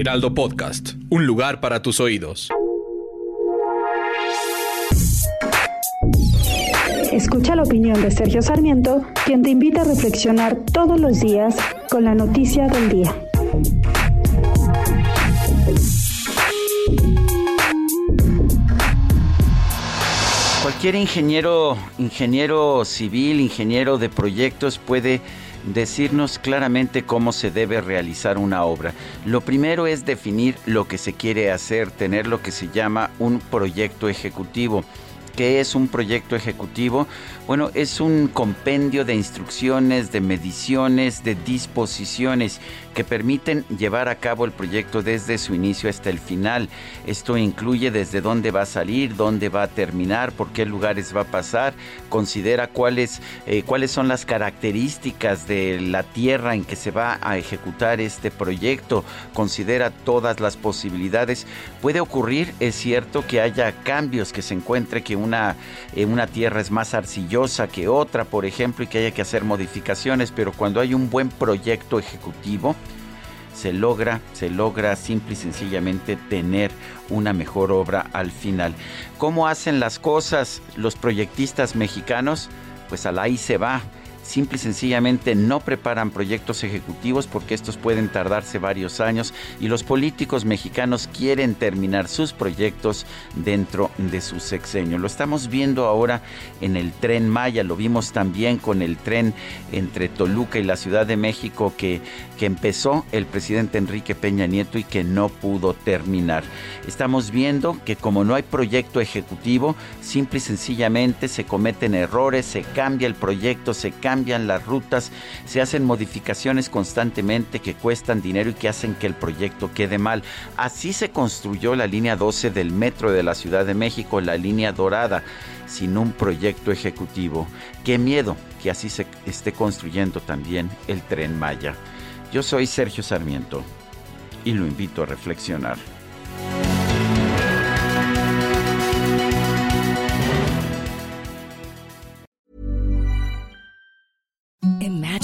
Heraldo Podcast, un lugar para tus oídos. Escucha la opinión de Sergio Sarmiento, quien te invita a reflexionar todos los días con la noticia del día. Cualquier ingeniero, ingeniero civil, ingeniero de proyectos puede decirnos claramente cómo se debe realizar una obra. Lo primero es definir lo que se quiere hacer, tener lo que se llama un proyecto ejecutivo. ¿Qué es un proyecto ejecutivo? Bueno, es un compendio de instrucciones, de mediciones, de disposiciones que permiten llevar a cabo el proyecto desde su inicio hasta el final. Esto incluye desde dónde va a salir, dónde va a terminar, por qué lugares va a pasar, considera cuáles, eh, cuáles son las características de la tierra en que se va a ejecutar este proyecto, considera todas las posibilidades. Puede ocurrir, es cierto, que haya cambios, que se encuentre que una, eh, una tierra es más arcillosa que otra, por ejemplo, y que haya que hacer modificaciones, pero cuando hay un buen proyecto ejecutivo, se logra, se logra simple y sencillamente tener una mejor obra al final. ¿Cómo hacen las cosas los proyectistas mexicanos? Pues a la ahí se va simple y sencillamente no preparan proyectos ejecutivos porque estos pueden tardarse varios años y los políticos mexicanos quieren terminar sus proyectos dentro de su sexenio. Lo estamos viendo ahora en el tren Maya, lo vimos también con el tren entre Toluca y la Ciudad de México que, que empezó el presidente Enrique Peña Nieto y que no pudo terminar. Estamos viendo que como no hay proyecto ejecutivo, simple y sencillamente se cometen errores, se cambia el proyecto, se cambia cambian las rutas, se hacen modificaciones constantemente que cuestan dinero y que hacen que el proyecto quede mal. Así se construyó la línea 12 del metro de la Ciudad de México, la línea dorada, sin un proyecto ejecutivo. Qué miedo que así se esté construyendo también el tren Maya. Yo soy Sergio Sarmiento y lo invito a reflexionar.